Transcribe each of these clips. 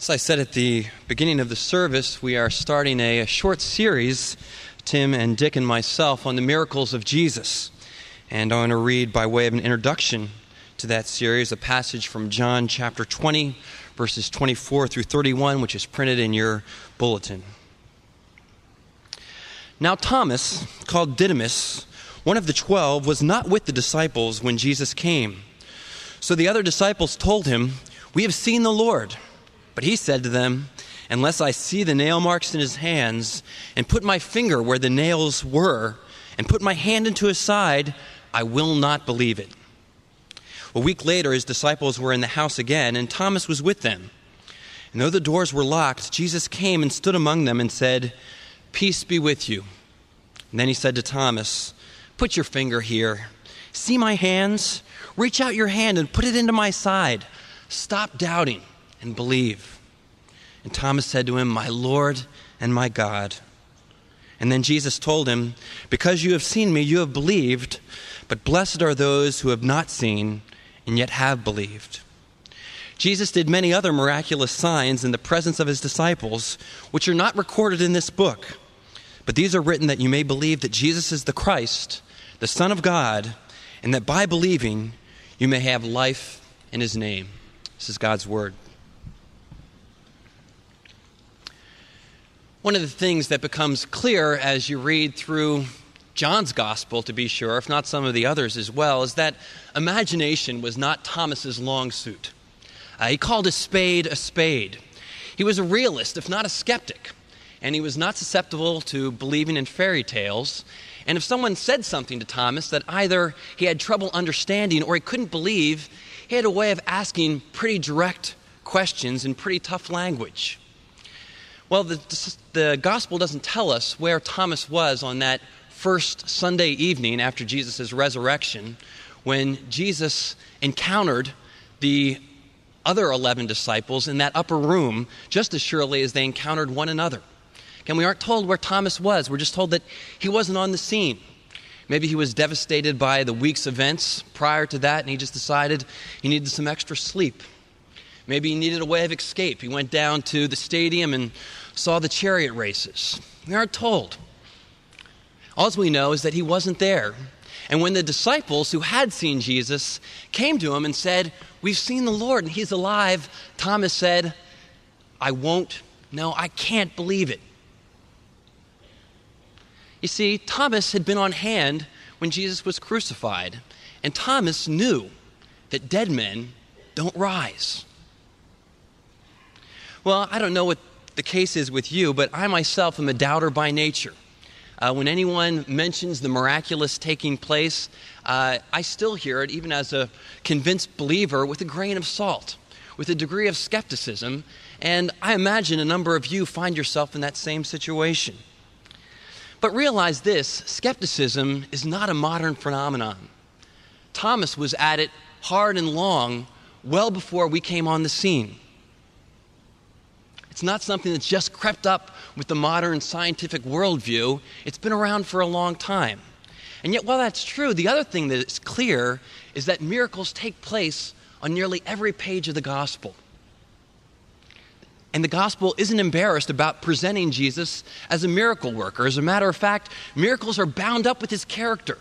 As I said at the beginning of the service, we are starting a, a, short series, Tim and Dick and myself, on the miracles of Jesus. And I want to read, by way of an introduction to that series, a passage from John chapter 20, verses 24 through 31, which is printed in your bulletin. Now, Thomas, called Didymus, one of the twelve, was not with the disciples when Jesus came. So the other disciples told him, We have seen the Lord. But he said to them, Unless I see the nail marks in his hands, and put my finger where the nails were, and put my hand into his side, I will not believe it. A week later, his disciples were in the house again, and Thomas was with them. And though the doors were locked, Jesus came and stood among them and said, Peace be with you. And then he said to Thomas, Put your finger here. See my hands? Reach out your hand and put it into my side. Stop doubting and believe. And Thomas said to him, My Lord and my God. And then Jesus told him, Because you have seen me, you have believed, but blessed are those who have not seen and yet have believed. Jesus did many other miraculous signs in the presence of his disciples, which are not recorded in this book. But these are written that you may believe that Jesus is the Christ, the Son of God, and that by believing you may have life in his name. This is God's word. One of the things that becomes clear as you read through John's gospel, to be sure, if not some of the others as well, is that imagination was not Thomas's long suit. Uh, he called a spade a spade. He was a realist, if not a skeptic, and he was not susceptible to believing in fairy tales. And if someone said something to Thomas that either he had trouble understanding or he couldn't believe, he had a way of asking pretty direct questions in pretty tough language. Well, the, the gospel doesn't tell us where Thomas was on that first Sunday evening after Jesus' resurrection when Jesus encountered the other 11 disciples in that upper room just as surely as they encountered one another. And we aren't told where Thomas was, we're just told that he wasn't on the scene. Maybe he was devastated by the week's events prior to that and he just decided he needed some extra sleep. Maybe he needed a way of escape. He went down to the stadium and saw the chariot races. We aren't told. All we know is that he wasn't there. And when the disciples who had seen Jesus came to him and said, We've seen the Lord and he's alive, Thomas said, I won't, no, I can't believe it. You see, Thomas had been on hand when Jesus was crucified, and Thomas knew that dead men don't rise. Well, I don't know what the case is with you, but I myself am a doubter by nature. Uh, when anyone mentions the miraculous taking place, uh, I still hear it, even as a convinced believer, with a grain of salt, with a degree of skepticism. And I imagine a number of you find yourself in that same situation. But realize this skepticism is not a modern phenomenon. Thomas was at it hard and long well before we came on the scene. It's not something that's just crept up with the modern scientific worldview. It's been around for a long time. And yet, while that's true, the other thing that is clear is that miracles take place on nearly every page of the gospel. And the gospel isn't embarrassed about presenting Jesus as a miracle worker. As a matter of fact, miracles are bound up with his character.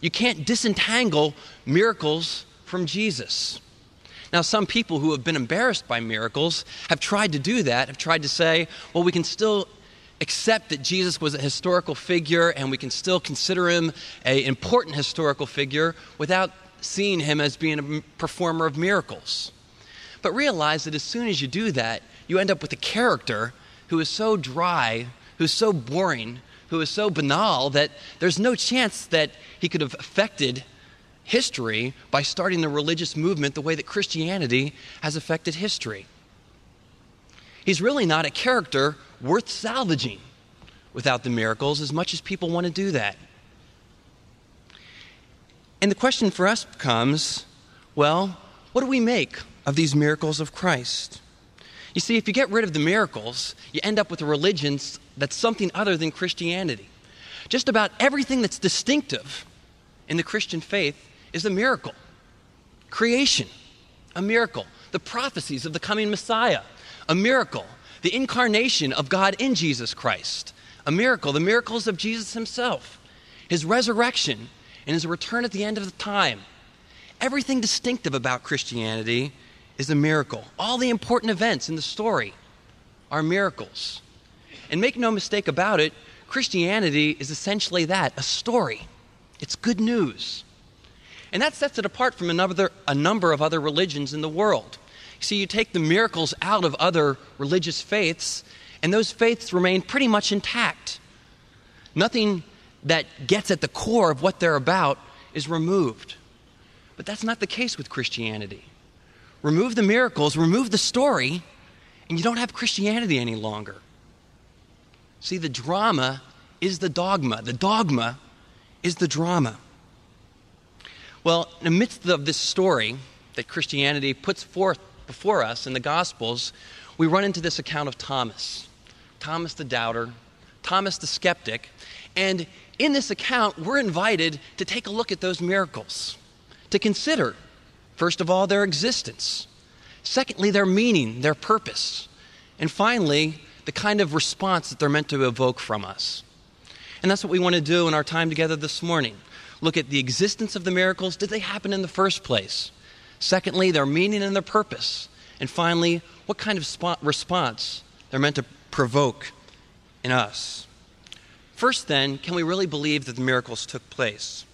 You can't disentangle miracles from Jesus. Now, some people who have been embarrassed by miracles have tried to do that, have tried to say, well, we can still accept that Jesus was a historical figure and we can still consider him an important historical figure without seeing him as being a performer of miracles. But realize that as soon as you do that, you end up with a character who is so dry, who's so boring, who is so banal that there's no chance that he could have affected history by starting the religious movement the way that Christianity has affected history. He's really not a character worth salvaging without the miracles as much as people want to do that. And the question for us becomes well, what do we make of these miracles of Christ? You see, if you get rid of the miracles, you end up with a religion that's something other than Christianity. Just about everything that's distinctive in the Christian faith is a miracle. Creation, a miracle. the prophecies of the coming Messiah, a miracle, the incarnation of God in Jesus Christ, a miracle, the miracles of Jesus himself, his resurrection, and his return at the end of the time. Everything distinctive about Christianity is a miracle. All the important events in the story are miracles. And make no mistake about it, Christianity is essentially that a story. It's good news. And that sets it apart from another, a number of other religions in the world. See, you take the miracles out of other religious faiths, and those faiths remain pretty much intact. Nothing that gets at the core of what they're about is removed. But that's not the case with Christianity. Remove the miracles, remove the story, and you don't have Christianity any longer. See, the drama is the dogma. The dogma is the drama. Well, in the midst of this story that Christianity puts forth before us in the Gospels, we run into this account of Thomas. Thomas the doubter, Thomas the skeptic. And in this account, we're invited to take a look at those miracles, to consider, first of all, their existence, secondly, their meaning, their purpose, and finally, the kind of response that they're meant to evoke from us. And that's what we want to do in our time together this morning. Look at the existence of the miracles. Did they happen in the first place? Secondly, their meaning and their purpose. And finally, what kind of response they're meant to provoke in us. First, then, can we really believe that the miracles took place?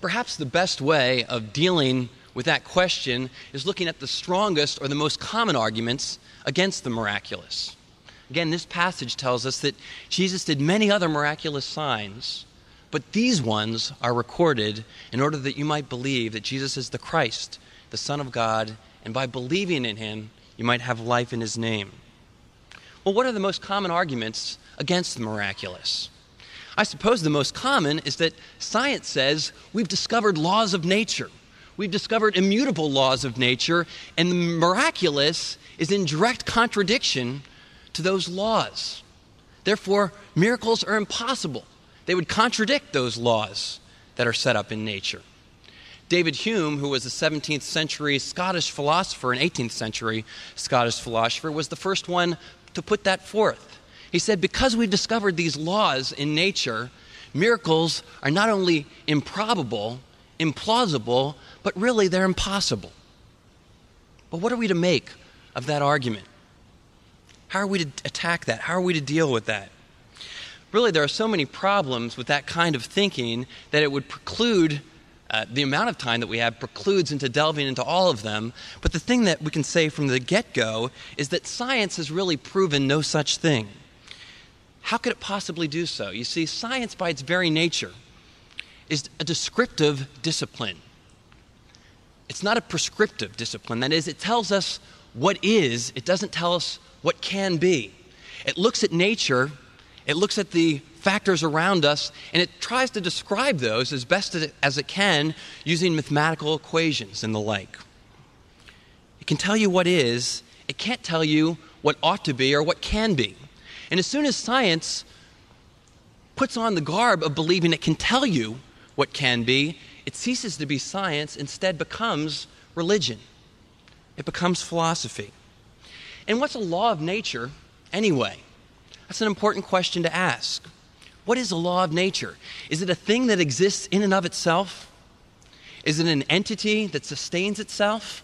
Perhaps the best way of dealing with that question is looking at the strongest or the most common arguments against the miraculous. Again, this passage tells us that Jesus did many other miraculous signs, but these ones are recorded in order that you might believe that Jesus is the Christ, the Son of God, and by believing in him, you might have life in his name. Well, what are the most common arguments against the miraculous? I suppose the most common is that science says we've discovered laws of nature. We've discovered immutable laws of nature, and the miraculous is in direct contradiction to those laws. Therefore, miracles are impossible. They would contradict those laws that are set up in nature. David Hume, who was a 17th century Scottish philosopher and 18th century Scottish philosopher, was the first one to put that forth. He said, Because we've discovered these laws in nature, miracles are not only improbable, implausible, but really they're impossible. But what are we to make of that argument? How are we to attack that? How are we to deal with that? Really, there are so many problems with that kind of thinking that it would preclude uh, the amount of time that we have precludes into delving into all of them. But the thing that we can say from the get go is that science has really proven no such thing. How could it possibly do so? You see, science, by its very nature, is a descriptive discipline. It's not a prescriptive discipline. That is, it tells us what is, it doesn't tell us what can be. It looks at nature, it looks at the factors around us, and it tries to describe those as best as it can using mathematical equations and the like. It can tell you what is, it can't tell you what ought to be or what can be. And as soon as science puts on the garb of believing it can tell you what can be, it ceases to be science, instead becomes religion. It becomes philosophy. And what's a law of nature anyway? That's an important question to ask. What is a law of nature? Is it a thing that exists in and of itself? Is it an entity that sustains itself?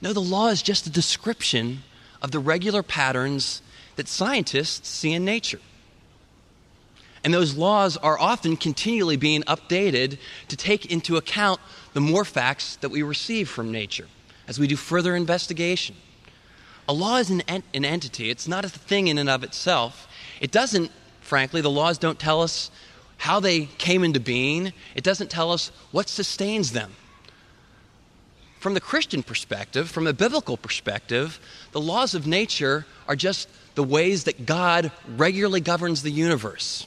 No, the law is just a description of the regular patterns that scientists see in nature. And those laws are often continually being updated to take into account the more facts that we receive from nature as we do further investigation. A law is an, ent- an entity, it's not a thing in and of itself. It doesn't, frankly, the laws don't tell us how they came into being, it doesn't tell us what sustains them. From the Christian perspective, from a biblical perspective, the laws of nature are just the ways that God regularly governs the universe.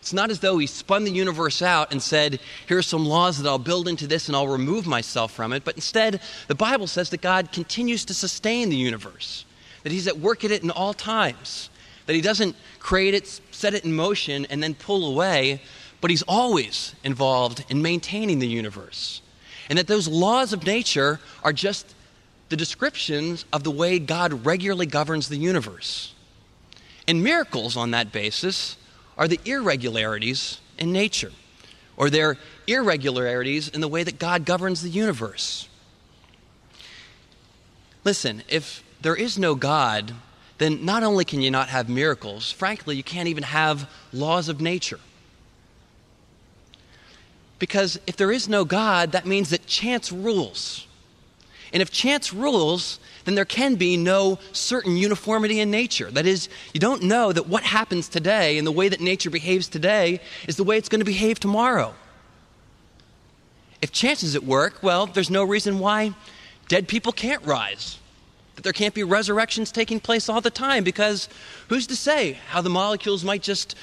It's not as though he spun the universe out and said, Here are some laws that I'll build into this and I'll remove myself from it. But instead, the Bible says that God continues to sustain the universe, that he's at work at it in all times, that he doesn't create it, set it in motion, and then pull away, but he's always involved in maintaining the universe. And that those laws of nature are just the descriptions of the way God regularly governs the universe. And miracles on that basis are the irregularities in nature, or they're irregularities in the way that God governs the universe. Listen, if there is no God, then not only can you not have miracles, frankly, you can't even have laws of nature. Because if there is no God, that means that chance rules. And if chance rules, then there can be no certain uniformity in nature. That is, you don't know that what happens today and the way that nature behaves today is the way it's going to behave tomorrow. If chance is at work, well, there's no reason why dead people can't rise. That there can't be resurrections taking place all the time because who's to say how the molecules might just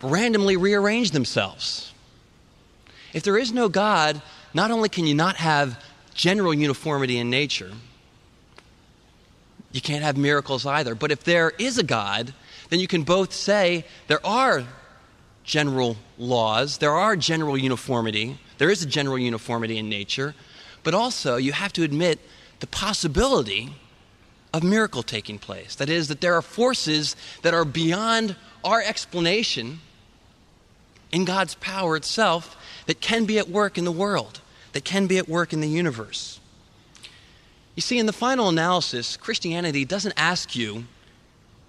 randomly rearrange themselves? If there is no God, not only can you not have general uniformity in nature, you can't have miracles either. But if there is a God, then you can both say there are general laws, there are general uniformity, there is a general uniformity in nature, but also you have to admit the possibility of miracle taking place. That is, that there are forces that are beyond our explanation in God's power itself that can be at work in the world, that can be at work in the universe. You see, in the final analysis, Christianity doesn't ask you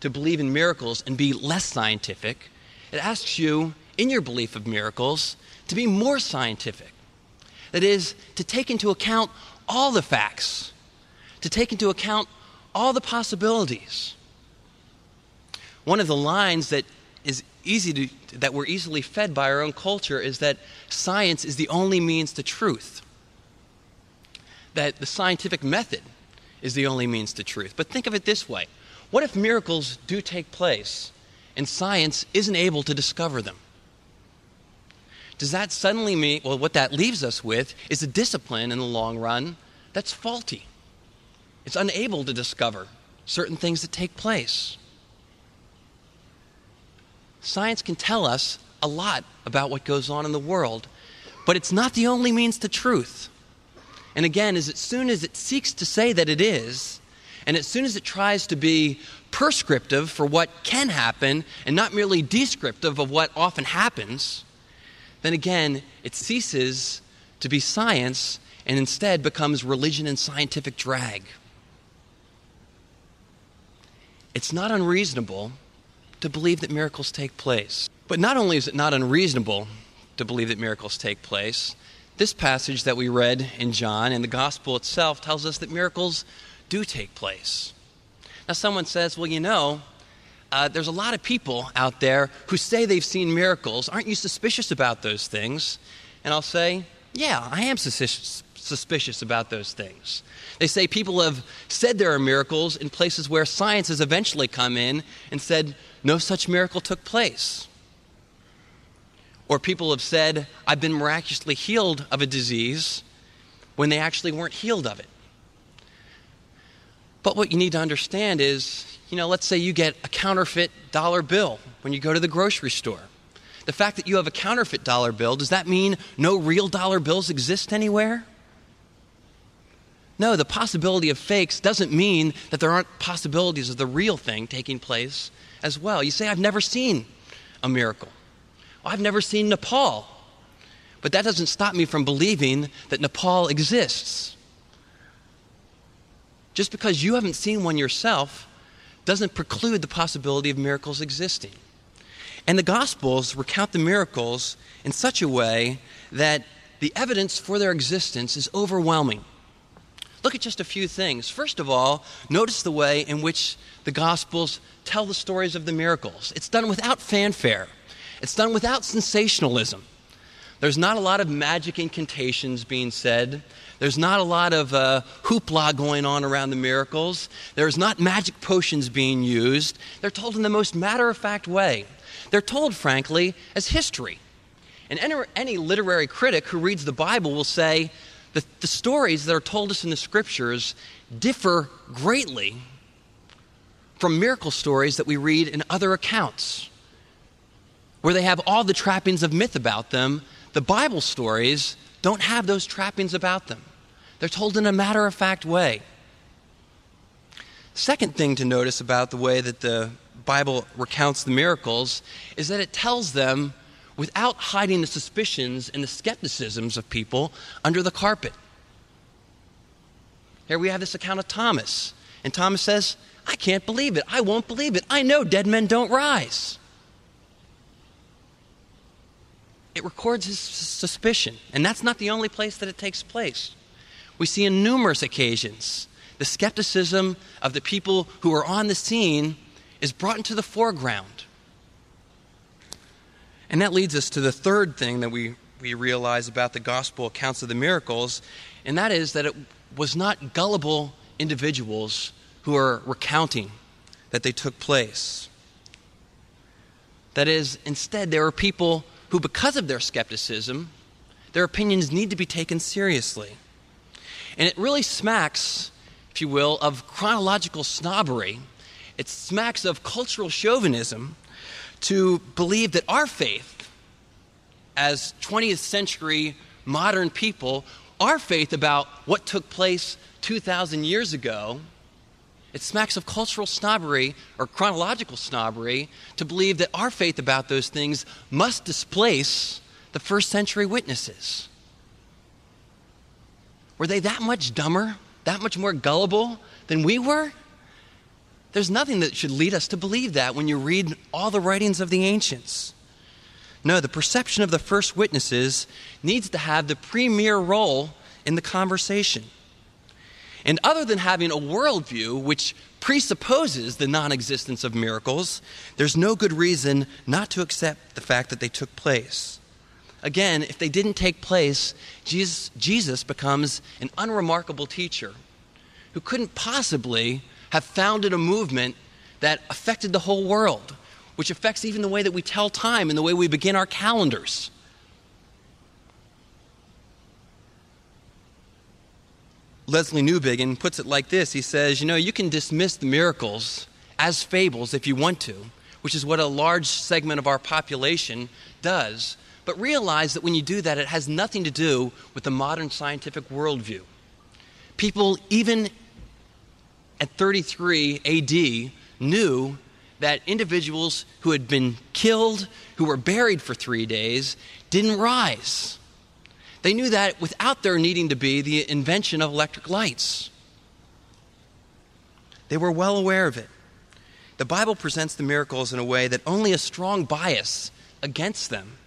to believe in miracles and be less scientific. It asks you, in your belief of miracles, to be more scientific. That is, to take into account all the facts, to take into account all the possibilities. One of the lines that is easy to, that we're easily fed by our own culture is that science is the only means to truth. That the scientific method is the only means to truth. But think of it this way what if miracles do take place and science isn't able to discover them? Does that suddenly mean, well, what that leaves us with is a discipline in the long run that's faulty? It's unable to discover certain things that take place. Science can tell us a lot about what goes on in the world, but it's not the only means to truth. And again, as soon as it seeks to say that it is, and as soon as it tries to be prescriptive for what can happen and not merely descriptive of what often happens, then again, it ceases to be science and instead becomes religion and scientific drag. It's not unreasonable to believe that miracles take place. But not only is it not unreasonable to believe that miracles take place, this passage that we read in John and the gospel itself tells us that miracles do take place. Now, someone says, well, you know, uh, there's a lot of people out there who say they've seen miracles. Aren't you suspicious about those things? And I'll say, yeah, I am suspicious, suspicious about those things. They say people have said there are miracles in places where science has eventually come in and said no such miracle took place. Or people have said, I've been miraculously healed of a disease when they actually weren't healed of it. But what you need to understand is, you know, let's say you get a counterfeit dollar bill when you go to the grocery store. The fact that you have a counterfeit dollar bill, does that mean no real dollar bills exist anywhere? No, the possibility of fakes doesn't mean that there aren't possibilities of the real thing taking place as well. You say, I've never seen a miracle. Well, I've never seen Nepal. But that doesn't stop me from believing that Nepal exists. Just because you haven't seen one yourself doesn't preclude the possibility of miracles existing. And the Gospels recount the miracles in such a way that the evidence for their existence is overwhelming. Look at just a few things. First of all, notice the way in which the Gospels tell the stories of the miracles. It's done without fanfare, it's done without sensationalism. There's not a lot of magic incantations being said. There's not a lot of uh, hoopla going on around the miracles. There's not magic potions being used. They're told in the most matter of fact way. They're told, frankly, as history. And any, any literary critic who reads the Bible will say the, the stories that are told us in the scriptures differ greatly from miracle stories that we read in other accounts, where they have all the trappings of myth about them. The Bible stories don't have those trappings about them. They're told in a matter of fact way. Second thing to notice about the way that the Bible recounts the miracles is that it tells them without hiding the suspicions and the skepticisms of people under the carpet. Here we have this account of Thomas. And Thomas says, I can't believe it. I won't believe it. I know dead men don't rise. It records his suspicion. And that's not the only place that it takes place. We see in numerous occasions the skepticism of the people who are on the scene is brought into the foreground. And that leads us to the third thing that we, we realize about the gospel accounts of the miracles, and that is that it was not gullible individuals who are recounting that they took place. That is, instead, there are people who, because of their skepticism, their opinions need to be taken seriously. And it really smacks, if you will, of chronological snobbery. It smacks of cultural chauvinism to believe that our faith, as 20th century modern people, our faith about what took place 2,000 years ago, it smacks of cultural snobbery or chronological snobbery to believe that our faith about those things must displace the first century witnesses. Were they that much dumber, that much more gullible than we were? There's nothing that should lead us to believe that when you read all the writings of the ancients. No, the perception of the first witnesses needs to have the premier role in the conversation. And other than having a worldview which presupposes the non existence of miracles, there's no good reason not to accept the fact that they took place. Again, if they didn't take place, Jesus, Jesus becomes an unremarkable teacher who couldn't possibly have founded a movement that affected the whole world, which affects even the way that we tell time and the way we begin our calendars. Lesslie Newbigin puts it like this He says, You know, you can dismiss the miracles as fables if you want to, which is what a large segment of our population does. But realize that when you do that, it has nothing to do with the modern scientific worldview. People, even at 33 AD, knew that individuals who had been killed, who were buried for three days, didn't rise. They knew that without there needing to be the invention of electric lights. They were well aware of it. The Bible presents the miracles in a way that only a strong bias against them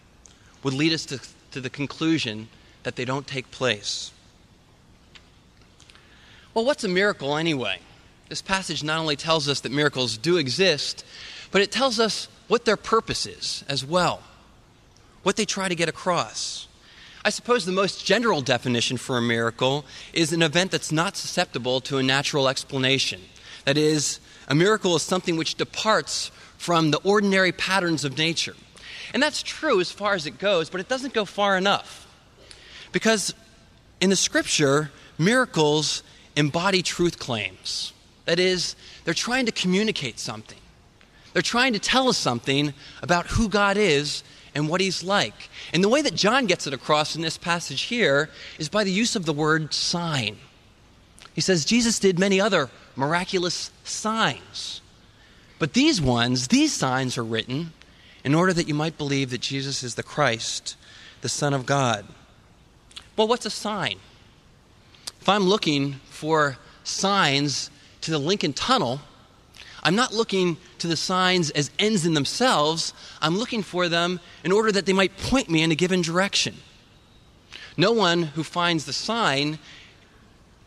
would lead us to, to the conclusion that they don't take place. Well, what's a miracle anyway? This passage not only tells us that miracles do exist, but it tells us what their purpose is as well, what they try to get across. I suppose the most general definition for a miracle is an event that's not susceptible to a natural explanation. That is, a miracle is something which departs from the ordinary patterns of nature. And that's true as far as it goes, but it doesn't go far enough. Because in the scripture, miracles embody truth claims. That is, they're trying to communicate something. They're trying to tell us something about who God is and what He's like. And the way that John gets it across in this passage here is by the use of the word sign. He says Jesus did many other miraculous signs. But these ones, these signs are written in order that you might believe that Jesus is the Christ, the Son of God. Well, what's a sign? If I'm looking for signs to the Lincoln Tunnel, I'm not looking to the signs as ends in themselves. I'm looking for them in order that they might point me in a given direction. No one who finds the sign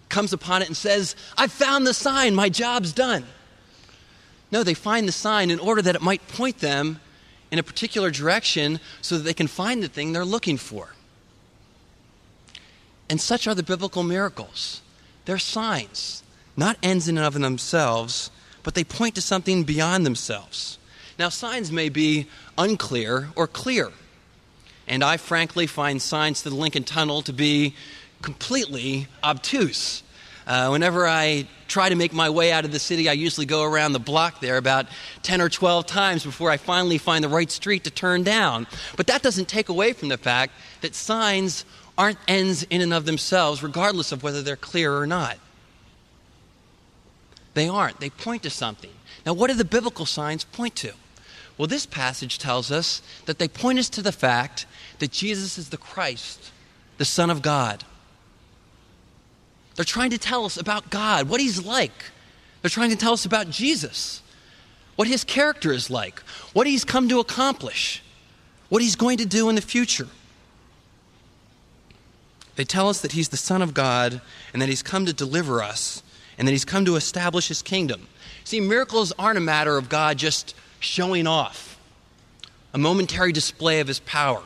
comes upon it and says, I found the sign, my job's done. No, they find the sign in order that it might point them in a particular direction so that they can find the thing they're looking for. And such are the biblical miracles. They're signs not ends in and of themselves, but they point to something beyond themselves. Now, signs may be unclear or clear. And I frankly find signs to the Lincoln Tunnel to be completely obtuse. Uh, whenever I try to make my way out of the city, I usually go around the block there about 10 or 12 times before I finally find the right street to turn down. But that doesn't take away from the fact that signs aren't ends in and of themselves, regardless of whether they're clear or not. They aren't. They point to something. Now, what do the biblical signs point to? Well, this passage tells us that they point us to the fact that Jesus is the Christ, the Son of God. They're trying to tell us about God, what He's like. They're trying to tell us about Jesus, what His character is like, what He's come to accomplish, what He's going to do in the future. They tell us that He's the Son of God and that He's come to deliver us and that He's come to establish His kingdom. See, miracles aren't a matter of God just showing off, a momentary display of his power.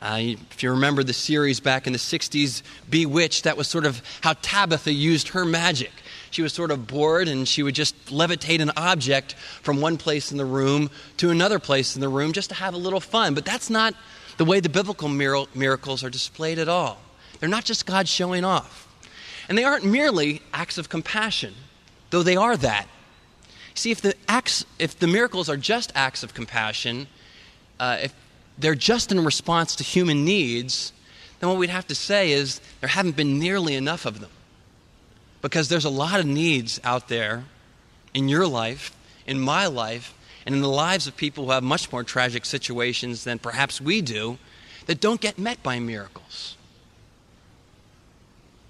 Uh, if you remember the series back in the 60s, Bewitched, that was sort of how Tabitha used her magic. She was sort of bored and she would just levitate an object from one place in the room to another place in the room just to have a little fun. But that's not the way the biblical miracles are displayed at all. They're not just God showing off. And they aren't merely acts of compassion, though they are that. See, if the, acts, if the miracles are just acts of compassion, uh, if they're just in response to human needs, then what we'd have to say is there haven't been nearly enough of them. Because there's a lot of needs out there in your life, in my life, and in the lives of people who have much more tragic situations than perhaps we do that don't get met by miracles.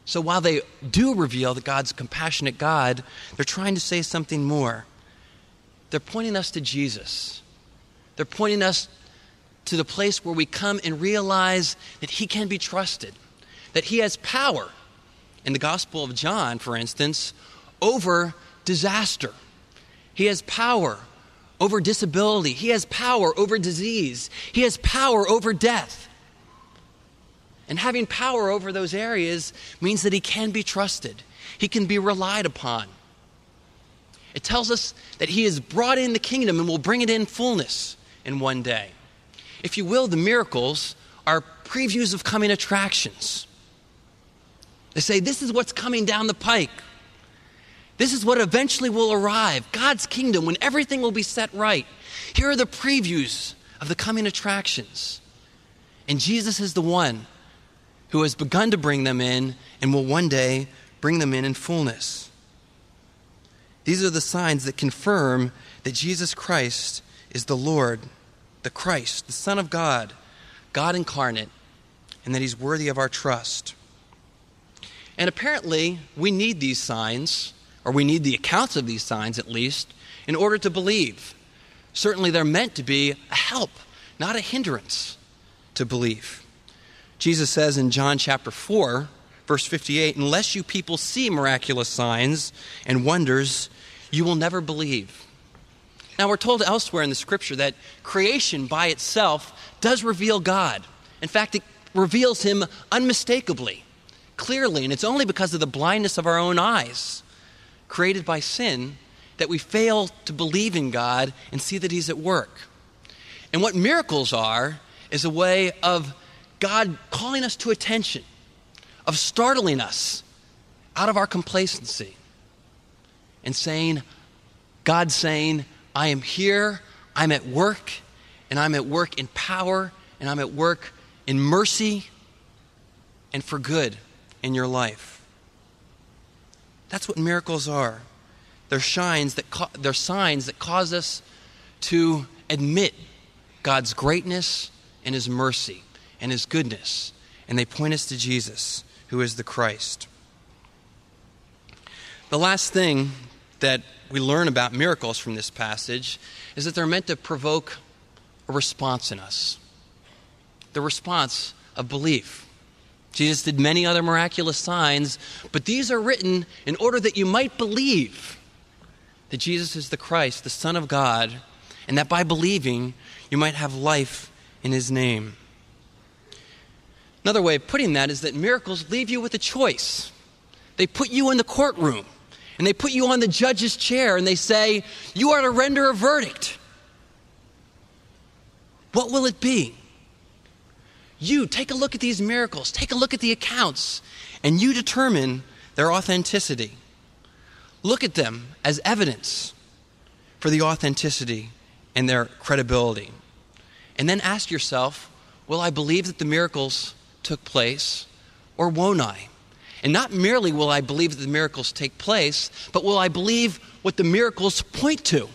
So while they do reveal that God's compassionate God, they're trying to say something more. They're pointing us to Jesus. They're pointing us to the place where we come and realize that He can be trusted, that He has power. In the Gospel of John, for instance, over disaster. He has power over disability. He has power over disease. He has power over death. And having power over those areas means that he can be trusted, he can be relied upon. It tells us that he has brought in the kingdom and will bring it in fullness in one day. If you will, the miracles are previews of coming attractions. They say, This is what's coming down the pike. This is what eventually will arrive God's kingdom when everything will be set right. Here are the previews of the coming attractions. And Jesus is the one who has begun to bring them in and will one day bring them in in fullness. These are the signs that confirm that Jesus Christ is the Lord, the Christ, the Son of God, God incarnate, and that He's worthy of our trust. And apparently, we need these signs, or we need the accounts of these signs at least, in order to believe. Certainly, they're meant to be a help, not a hindrance to believe. Jesus says in John chapter 4, verse 58 Unless you people see miraculous signs and wonders, you will never believe. Now, we're told elsewhere in the scripture that creation by itself does reveal God. In fact, it reveals Him unmistakably, clearly, and it's only because of the blindness of our own eyes, created by sin, that we fail to believe in God and see that He's at work. And what miracles are is a way of God calling us to attention, of startling us out of our complacency and saying, God saying, I am here, I'm at work, and I'm at work in power, and I'm at work in mercy and for good in your life. That's what miracles are. They're, shines that ca- they're signs that cause us to admit God's greatness and His mercy and His goodness. And they point us to Jesus, who is the Christ. The last thing that we learn about miracles from this passage is that they're meant to provoke a response in us the response of belief. Jesus did many other miraculous signs, but these are written in order that you might believe that Jesus is the Christ, the Son of God, and that by believing you might have life in his name. Another way of putting that is that miracles leave you with a choice. They put you in the courtroom and they put you on the judge's chair and they say, You are to render a verdict. What will it be? You take a look at these miracles, take a look at the accounts, and you determine their authenticity. Look at them as evidence for the authenticity and their credibility. And then ask yourself, will I believe that the miracles took place or won't I? And not merely will I believe that the miracles take place, but will I believe what the miracles point to?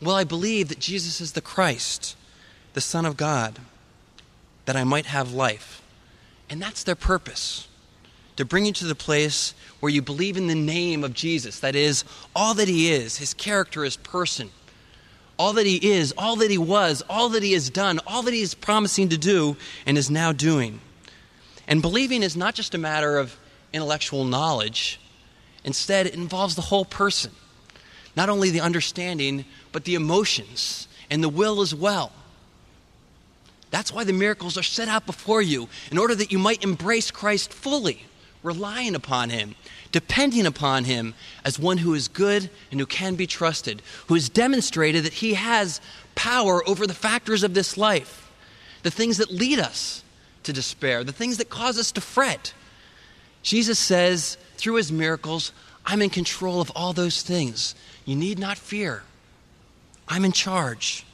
Will I believe that Jesus is the Christ, the Son of God, that I might have life? And that's their purpose to bring you to the place where you believe in the name of Jesus. That is, all that he is, his character, his person, all that he is, all that he was, all that he has done, all that he is promising to do and is now doing. And believing is not just a matter of intellectual knowledge, instead, it involves the whole person. Not only the understanding, but the emotions and the will as well. That's why the miracles are set out before you, in order that you might embrace Christ fully, relying upon Him, depending upon Him as one who is good and who can be trusted, who has demonstrated that He has power over the factors of this life, the things that lead us to despair, the things that cause us to fret. Jesus says through His miracles, I'm in control of all those things. You need not fear. I'm in charge.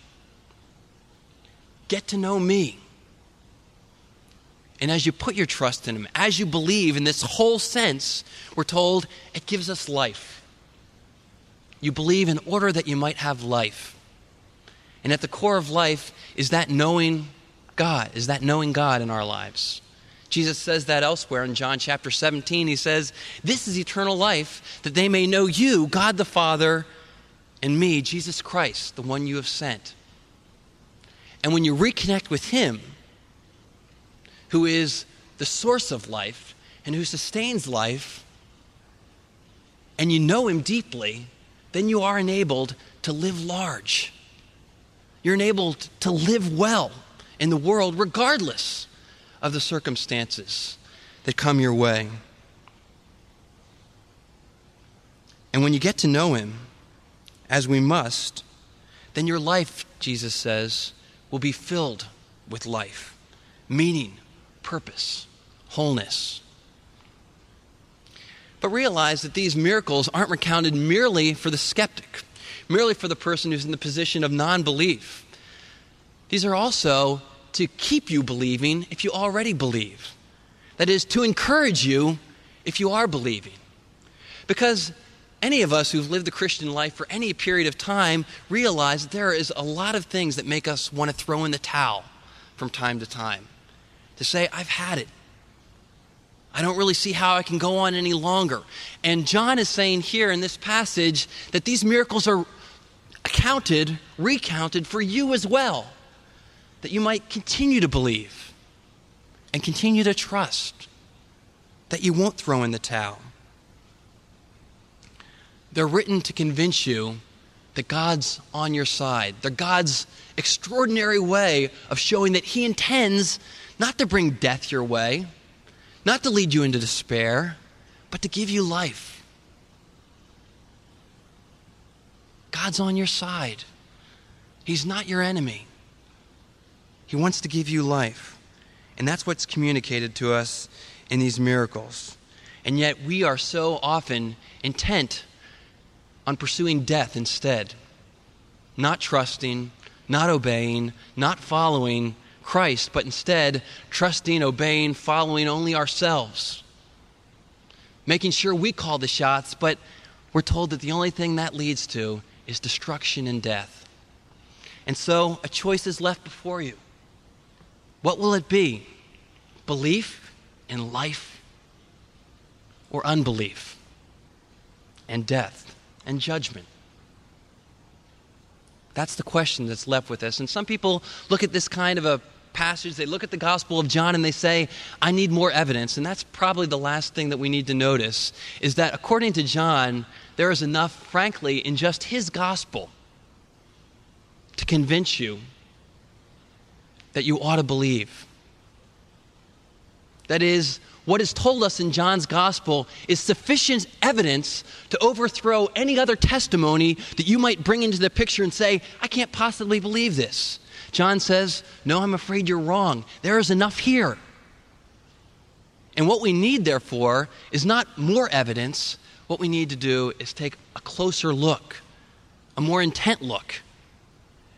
Get to know me. And as you put your trust in Him, as you believe in this whole sense, we're told it gives us life. You believe in order that you might have life. And at the core of life is that knowing God, is that knowing God in our lives. Jesus says that elsewhere in John chapter 17. He says, This is eternal life, that they may know you, God the Father, and me, Jesus Christ, the one you have sent. And when you reconnect with Him, who is the source of life and who sustains life, and you know Him deeply, then you are enabled to live large. You're enabled to live well in the world, regardless of the circumstances that come your way. And when you get to know Him, as we must, then your life, Jesus says, will be filled with life, meaning, purpose, wholeness. But realize that these miracles aren't recounted merely for the skeptic, merely for the person who's in the position of non belief. These are also to keep you believing if you already believe. That is, to encourage you if you are believing. Because any of us who've lived the Christian life for any period of time realize that there is a lot of things that make us want to throw in the towel from time to time. To say, I've had it. I don't really see how I can go on any longer. And John is saying here in this passage that these miracles are accounted, recounted for you as well, that you might continue to believe and continue to trust, that you won't throw in the towel. They're written to convince you that God's on your side. They're God's extraordinary way of showing that He intends not to bring death your way, not to lead you into despair, but to give you life. God's on your side. He's not your enemy. He wants to give you life. And that's what's communicated to us in these miracles. And yet we are so often intent on pursuing death instead, not trusting, not obeying, not following Christ, but instead trusting, obeying, following only ourselves. Making sure we call the shots, but we're told that the only thing that leads to is destruction and death. And so a choice is left before you. What will it be? Belief in life or unbelief and death? and judgment? That's the question that's left with us. And some people look at this kind of a passage, they look at the Gospel of John and they say, I need more evidence. And that's probably the last thing that we need to notice is that according to John, there is enough, frankly, in just his Gospel to convince you that you ought to believe. That is, what is told us in John's gospel is sufficient evidence to overthrow any other testimony that you might bring into the picture and say, I can't possibly believe this. John says, No, I'm afraid you're wrong. There is enough here. And what we need, therefore, is not more evidence. What we need to do is take a closer look, a more intent look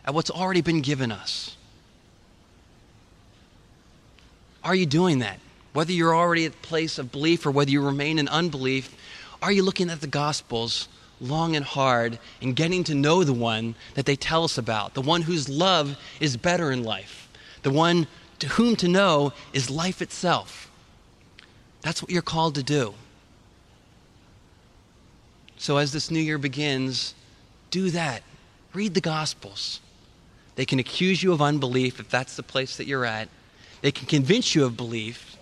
at what's already been given us. Are you doing that? Whether you're already at the place of belief or whether you remain in unbelief, are you looking at the Gospels long and hard and getting to know the one that they tell us about, the one whose love is better in life, the one to whom to know is life itself? That's what you're called to do. So, as this new year begins, do that. Read the Gospels. They can accuse you of unbelief if that's the place that you're at. They can convince you of belief.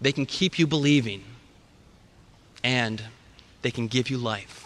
They can keep you believing. And they can give you life.